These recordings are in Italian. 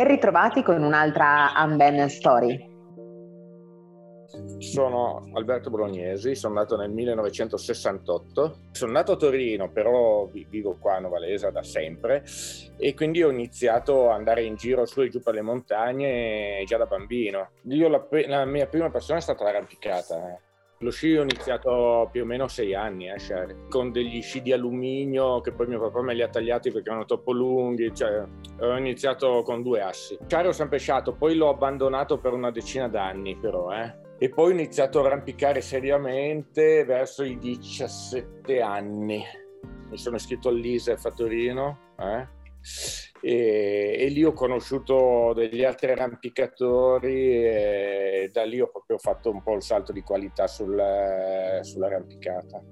Ben ritrovati con un'altra Unben Story. Sono Alberto Bolognesi, sono nato nel 1968, sono nato a Torino, però vivo qua a Novalesa da sempre e quindi ho iniziato ad andare in giro su e giù per le montagne già da bambino. Io la, la mia prima passione è stata l'arrampicata. Lo sci ho iniziato più o meno sei anni a eh, con degli sci di alluminio che poi mio papà me li ha tagliati perché erano troppo lunghi, cioè ho iniziato con due assi. Sciare ho sempre sciato, poi l'ho abbandonato per una decina d'anni però, eh. E poi ho iniziato a arrampicare seriamente verso i 17 anni. Mi sono iscritto all'ISEF a Torino, eh e, e, lì ho conosciuto degli altri arrampicatori e da lì ho proprio fatto un po' il salto di qualità sul, sull'arrampicata.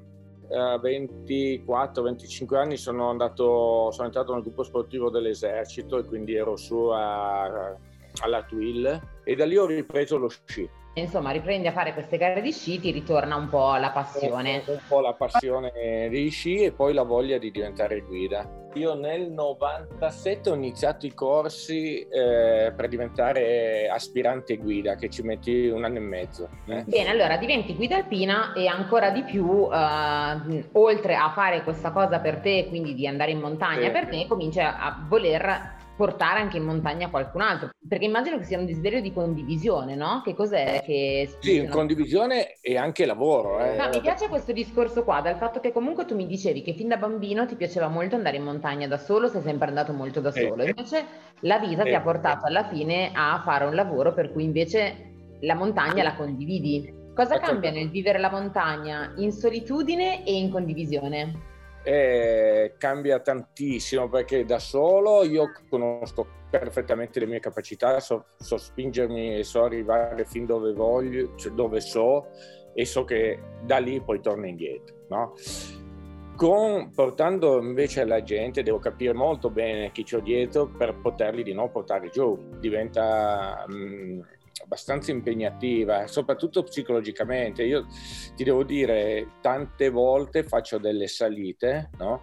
A 24-25 anni sono, andato, sono entrato nel gruppo sportivo dell'esercito e quindi ero su a, alla Twill e da lì ho ripreso lo sci insomma riprendi a fare queste gare di sci, ti ritorna un po' la passione. Un po' la passione di sci e poi la voglia di diventare guida. Io nel 97 ho iniziato i corsi eh, per diventare aspirante guida, che ci metti un anno e mezzo. Eh. Bene, allora diventi guida alpina e ancora di più, eh, oltre a fare questa cosa per te, quindi di andare in montagna sì. per te, cominci a voler portare anche in montagna qualcun altro, perché immagino che sia un desiderio di condivisione, no? Che cos'è che... Sì, condivisione e anche lavoro. Eh. No, mi piace questo discorso qua, dal fatto che comunque tu mi dicevi che fin da bambino ti piaceva molto andare in montagna da solo, sei sempre andato molto da solo, eh, invece la vita eh, ti ha portato alla fine a fare un lavoro per cui invece la montagna la condividi. Cosa cambia nel vivere la montagna in solitudine e in condivisione? Eh, cambia tantissimo perché da solo io conosco perfettamente le mie capacità, so, so spingermi e so arrivare fin dove voglio, cioè dove so e so che da lì poi torno indietro. No? Con, portando invece la gente, devo capire molto bene chi c'ho dietro per poterli di nuovo portare giù. Diventa... Mh, mm, abbastanza impegnativa, soprattutto psicologicamente. Io ti devo dire, tante volte faccio delle salite, no?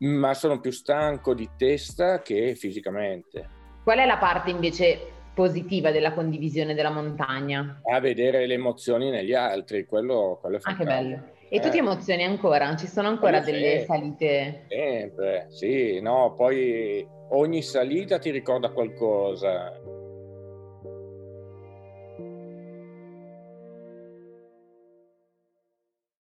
ma sono più stanco di testa che fisicamente. Qual è la parte invece positiva della condivisione della montagna? A vedere le emozioni negli altri, quello, quello è fantastico. Ah, che bello. E tu ti eh. emozioni ancora? Ci sono ancora delle salite? Sempre, sì, no, poi ogni salita ti ricorda qualcosa